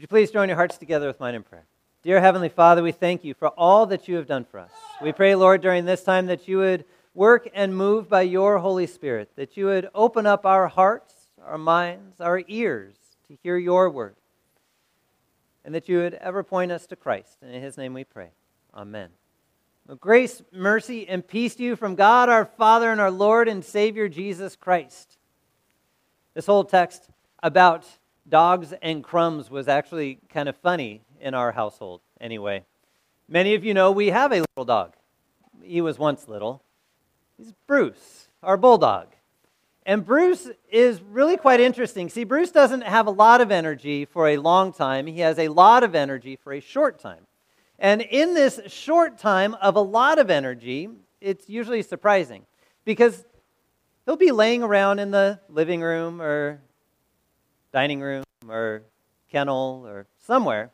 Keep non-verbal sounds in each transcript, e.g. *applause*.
Would you please join your hearts together with mine in prayer? Dear Heavenly Father, we thank you for all that you have done for us. We pray, Lord, during this time that you would work and move by your Holy Spirit, that you would open up our hearts, our minds, our ears to hear your word, and that you would ever point us to Christ. And in his name we pray. Amen. Grace, mercy, and peace to you from God our Father and our Lord and Savior Jesus Christ. This whole text about dogs and crumbs was actually kind of funny in our household, anyway. Many of you know we have a little dog. He was once little. He's Bruce, our bulldog. And Bruce is really quite interesting. See, Bruce doesn't have a lot of energy for a long time, he has a lot of energy for a short time. And in this short time of a lot of energy, it's usually surprising because he'll be laying around in the living room or dining room or kennel or somewhere,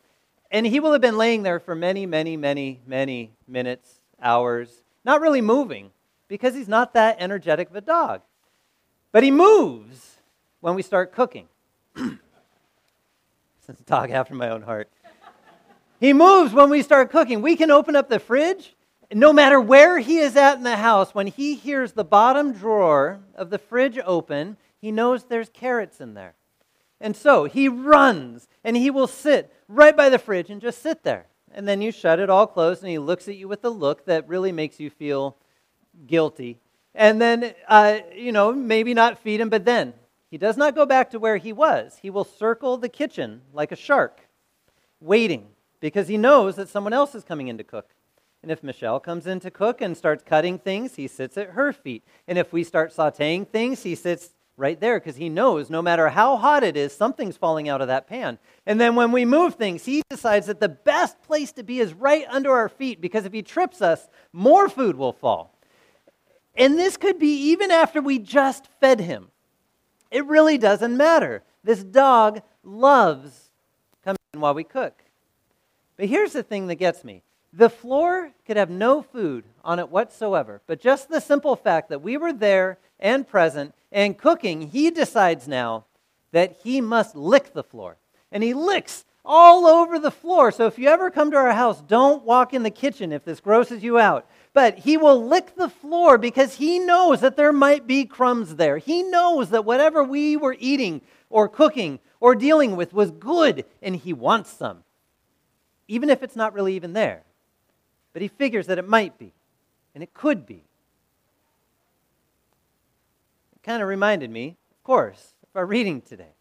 and he will have been laying there for many, many, many, many minutes, hours, not really moving because he's not that energetic of a dog. But he moves when we start cooking. *clears throat* Since a dog after my own heart. He moves when we start cooking. We can open up the fridge. No matter where he is at in the house, when he hears the bottom drawer of the fridge open, he knows there's carrots in there. And so he runs and he will sit right by the fridge and just sit there. And then you shut it all closed and he looks at you with a look that really makes you feel guilty. And then, uh, you know, maybe not feed him, but then he does not go back to where he was. He will circle the kitchen like a shark, waiting because he knows that someone else is coming in to cook. And if Michelle comes in to cook and starts cutting things, he sits at her feet. And if we start sauteing things, he sits right there because he knows no matter how hot it is, something's falling out of that pan. And then when we move things, he decides that the best place to be is right under our feet because if he trips us, more food will fall. And this could be even after we just fed him. It really doesn't matter. This dog loves coming in while we cook. But here's the thing that gets me the floor could have no food on it whatsoever, but just the simple fact that we were there and present and cooking, he decides now that he must lick the floor. And he licks all over the floor. So if you ever come to our house, don't walk in the kitchen if this grosses you out. But he will lick the floor because he knows that there might be crumbs there. He knows that whatever we were eating or cooking or dealing with was good and he wants some, even if it's not really even there. But he figures that it might be and it could be It kind of reminded me, of course, of our reading today.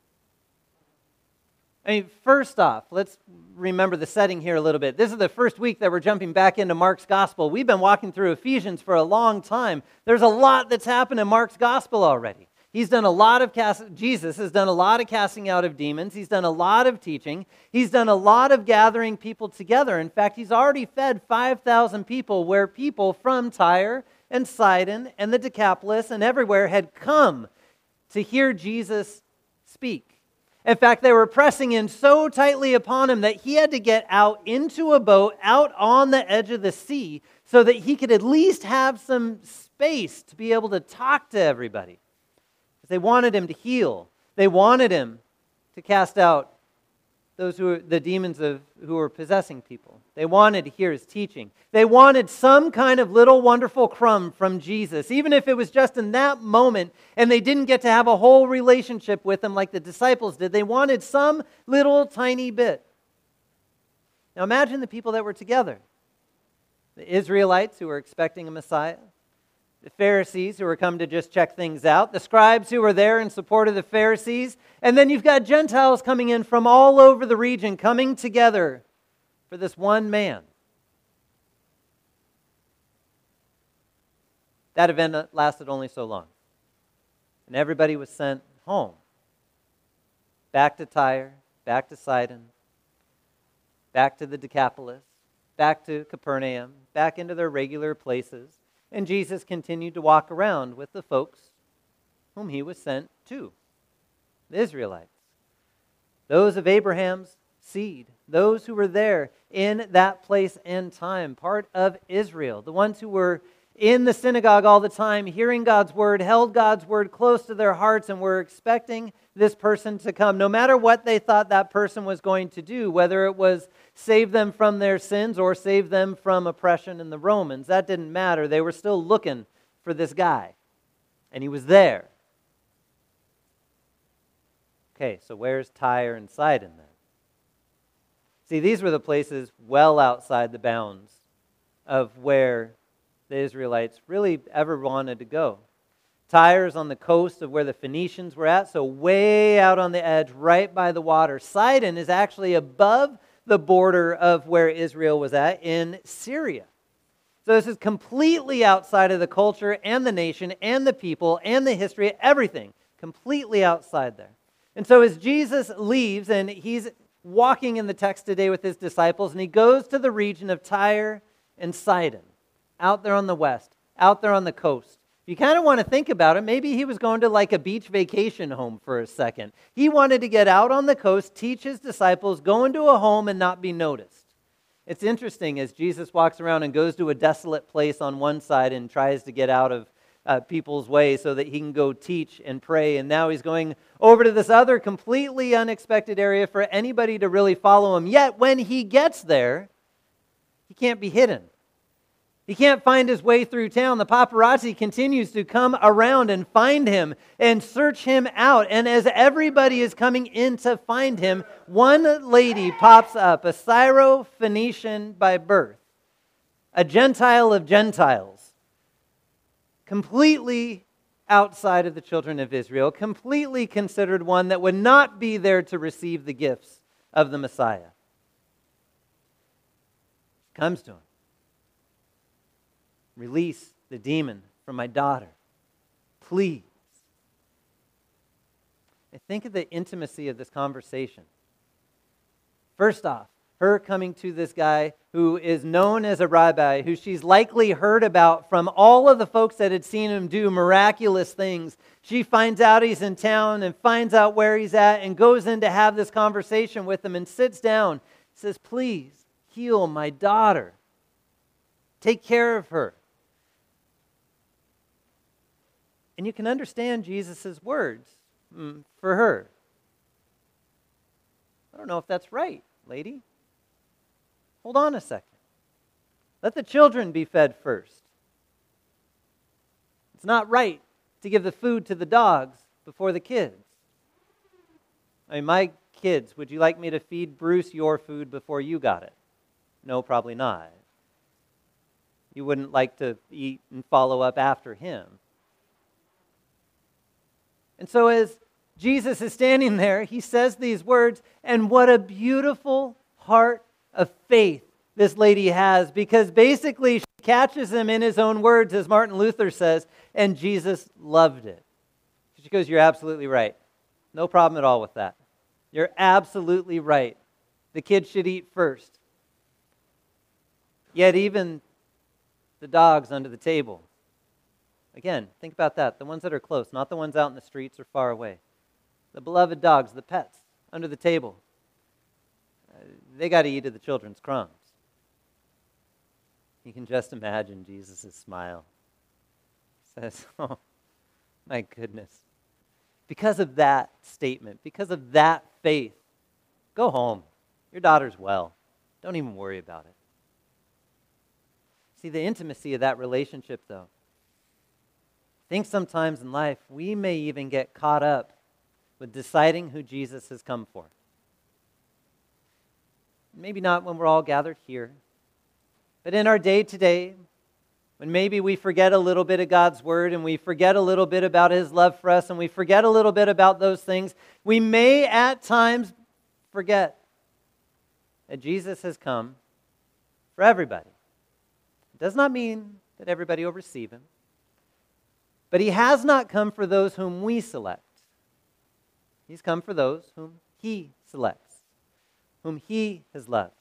I mean, first off, let's remember the setting here a little bit. This is the first week that we're jumping back into Mark's gospel. We've been walking through Ephesians for a long time. There's a lot that's happened in Mark's gospel already. He's done a lot of cast, Jesus has done a lot of casting out of demons. He's done a lot of teaching. He's done a lot of gathering people together. In fact, he's already fed 5,000 people where people from Tyre and Sidon and the Decapolis and everywhere had come to hear Jesus speak. In fact, they were pressing in so tightly upon him that he had to get out into a boat out on the edge of the sea so that he could at least have some space to be able to talk to everybody. They wanted him to heal, they wanted him to cast out those who were the demons of who were possessing people. They wanted to hear his teaching. They wanted some kind of little wonderful crumb from Jesus, even if it was just in that moment and they didn't get to have a whole relationship with him like the disciples did. They wanted some little tiny bit. Now imagine the people that were together. The Israelites who were expecting a Messiah, the Pharisees who were come to just check things out, the scribes who were there in support of the Pharisees, and then you've got Gentiles coming in from all over the region, coming together for this one man. That event lasted only so long. And everybody was sent home. Back to Tyre, back to Sidon, back to the Decapolis, back to Capernaum, back into their regular places and Jesus continued to walk around with the folks whom he was sent to the Israelites, those of Abraham's seed, those who were there in that place and time, part of Israel, the ones who were in the synagogue all the time, hearing God's word, held God's word close to their hearts, and were expecting this person to come, no matter what they thought that person was going to do, whether it was save them from their sins or save them from oppression in the Romans. That didn't matter. They were still looking for this guy, and he was there. Okay, so where's Tyre and Sidon then? See, these were the places well outside the bounds of where the Israelites really ever wanted to go. Tyre is on the coast of where the Phoenicians were at, so way out on the edge, right by the water. Sidon is actually above the border of where Israel was at in Syria. So this is completely outside of the culture and the nation and the people and the history, everything, completely outside there. And so as Jesus leaves and he's walking in the text today with his disciples, and he goes to the region of Tyre and Sidon, out there on the west, out there on the coast. If you kind of want to think about it, maybe he was going to like a beach vacation home for a second. He wanted to get out on the coast, teach his disciples, go into a home, and not be noticed. It's interesting as Jesus walks around and goes to a desolate place on one side and tries to get out of uh, people's way so that he can go teach and pray. And now he's going over to this other completely unexpected area for anybody to really follow him. Yet when he gets there, he can't be hidden. He can't find his way through town. The paparazzi continues to come around and find him and search him out. And as everybody is coming in to find him, one lady pops up, a Syro Phoenician by birth, a Gentile of Gentiles, completely outside of the children of Israel, completely considered one that would not be there to receive the gifts of the Messiah. Comes to him. Release the demon from my daughter. Please. I think of the intimacy of this conversation. First off, her coming to this guy who is known as a rabbi, who she's likely heard about from all of the folks that had seen him do miraculous things. She finds out he's in town and finds out where he's at and goes in to have this conversation with him and sits down. Says, Please heal my daughter. Take care of her. And you can understand Jesus' words mm, for her. I don't know if that's right, lady. Hold on a second. Let the children be fed first. It's not right to give the food to the dogs before the kids. I mean, my kids, would you like me to feed Bruce your food before you got it? No, probably not. You wouldn't like to eat and follow up after him. And so, as Jesus is standing there, he says these words, and what a beautiful heart of faith this lady has, because basically she catches him in his own words, as Martin Luther says, and Jesus loved it. She goes, You're absolutely right. No problem at all with that. You're absolutely right. The kids should eat first. Yet, even the dogs under the table Again, think about that. The ones that are close, not the ones out in the streets or far away. The beloved dogs, the pets under the table. Uh, they got to eat of the children's crumbs. You can just imagine Jesus' smile. He says, *laughs* Oh, my goodness. Because of that statement, because of that faith, go home. Your daughter's well. Don't even worry about it. See, the intimacy of that relationship, though, think sometimes in life we may even get caught up with deciding who Jesus has come for. Maybe not when we're all gathered here, but in our day to day, when maybe we forget a little bit of God's word and we forget a little bit about his love for us and we forget a little bit about those things, we may at times forget that Jesus has come for everybody. It does not mean that everybody will receive him. But he has not come for those whom we select. He's come for those whom he selects, whom he has loved.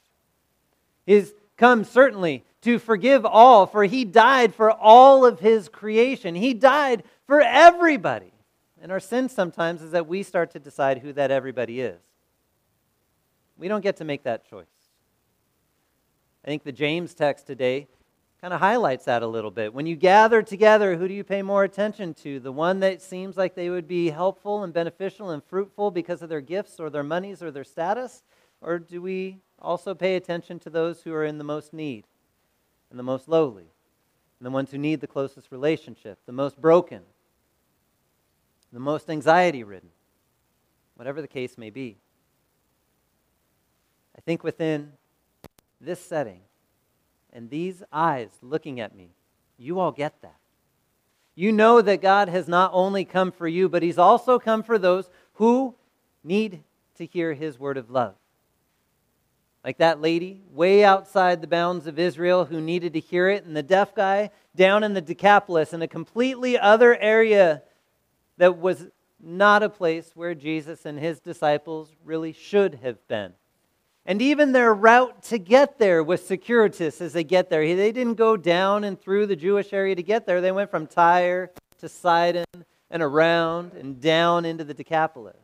He's come certainly to forgive all, for he died for all of his creation. He died for everybody. And our sin sometimes is that we start to decide who that everybody is. We don't get to make that choice. I think the James text today kind of highlights that a little bit. When you gather together, who do you pay more attention to? The one that seems like they would be helpful and beneficial and fruitful because of their gifts or their monies or their status? Or do we also pay attention to those who are in the most need and the most lowly, and the ones who need the closest relationship, the most broken, the most anxiety ridden, whatever the case may be? I think within this setting, and these eyes looking at me, you all get that. You know that God has not only come for you, but He's also come for those who need to hear His word of love. Like that lady way outside the bounds of Israel who needed to hear it, and the deaf guy down in the Decapolis in a completely other area that was not a place where Jesus and his disciples really should have been. And even their route to get there was circuitous as they get there. They didn't go down and through the Jewish area to get there. They went from Tyre to Sidon and around and down into the Decapolis.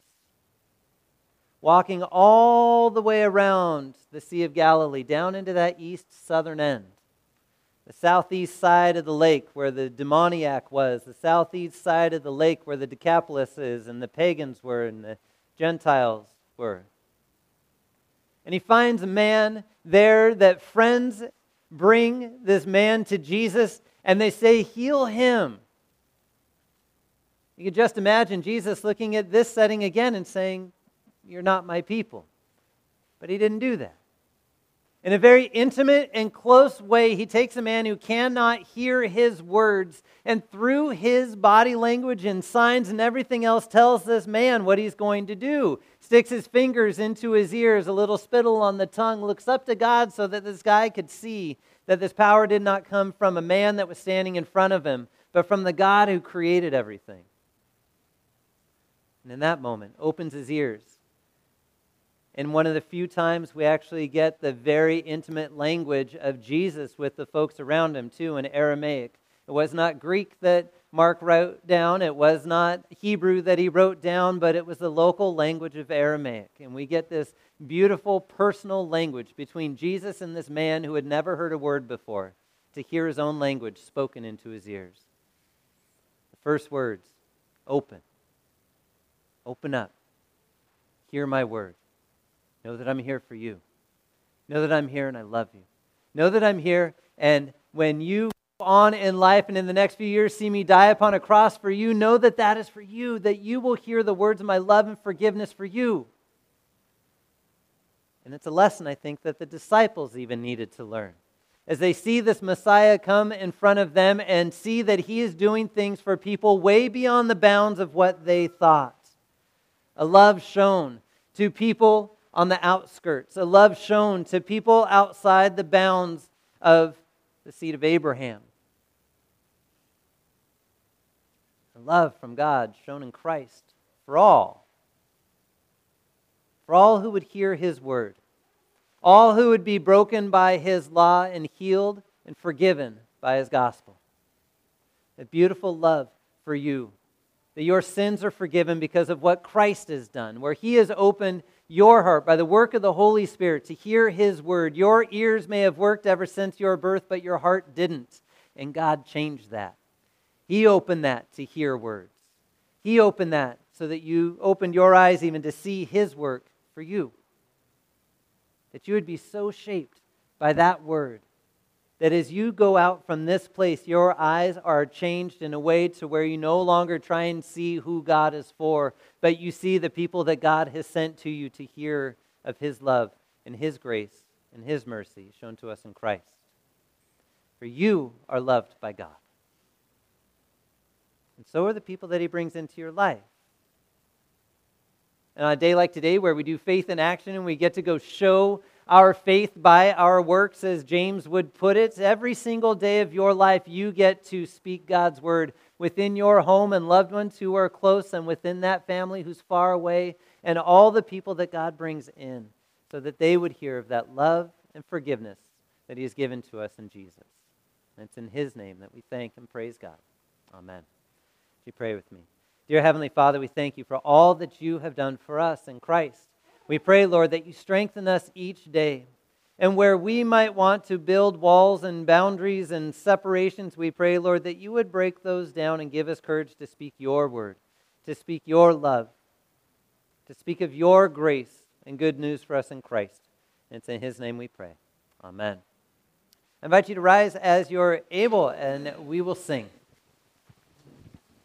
Walking all the way around the Sea of Galilee, down into that east southern end. The southeast side of the lake where the demoniac was, the southeast side of the lake where the Decapolis is, and the pagans were, and the Gentiles were. And he finds a man there that friends bring this man to Jesus and they say, Heal him. You can just imagine Jesus looking at this setting again and saying, You're not my people. But he didn't do that. In a very intimate and close way, he takes a man who cannot hear his words, and through his body language and signs and everything else, tells this man what he's going to do. Sticks his fingers into his ears, a little spittle on the tongue, looks up to God so that this guy could see that this power did not come from a man that was standing in front of him, but from the God who created everything. And in that moment, opens his ears and one of the few times we actually get the very intimate language of Jesus with the folks around him, too, in Aramaic. It was not Greek that Mark wrote down, it was not Hebrew that he wrote down, but it was the local language of Aramaic. And we get this beautiful personal language between Jesus and this man who had never heard a word before to hear his own language spoken into his ears. The first words open. Open up. Hear my word. Know that I'm here for you. Know that I'm here and I love you. Know that I'm here, and when you on in life and in the next few years see me die upon a cross for you, know that that is for you, that you will hear the words of my love and forgiveness for you. And it's a lesson I think that the disciples even needed to learn. As they see this Messiah come in front of them and see that he is doing things for people way beyond the bounds of what they thought. A love shown to people on the outskirts, a love shown to people outside the bounds of the seed of Abraham. Love from God shown in Christ for all. For all who would hear his word. All who would be broken by his law and healed and forgiven by his gospel. A beautiful love for you. That your sins are forgiven because of what Christ has done, where he has opened your heart by the work of the Holy Spirit to hear His word. Your ears may have worked ever since your birth, but your heart didn't. And God changed that. He opened that to hear words. He opened that so that you opened your eyes even to see His work for you. That you would be so shaped by that word that as you go out from this place, your eyes are changed in a way to where you no longer try and see who God is for, but you see the people that God has sent to you to hear of His love and His grace and His mercy shown to us in Christ. For you are loved by God. And so are the people that He brings into your life. And on a day like today, where we do faith in action and we get to go show our faith by our works, as James would put it. Every single day of your life, you get to speak God's word within your home and loved ones who are close, and within that family who's far away, and all the people that God brings in, so that they would hear of that love and forgiveness that He has given to us in Jesus. And it's in His name that we thank and praise God. Amen. Would you pray with me? Dear Heavenly Father, we thank you for all that you have done for us in Christ. We pray, Lord, that you strengthen us each day And where we might want to build walls and boundaries and separations, we pray, Lord, that you would break those down and give us courage to speak your word, to speak your love, to speak of your grace and good news for us in Christ. And it's in his name we pray. Amen. I invite you to rise as you're able, and we will sing.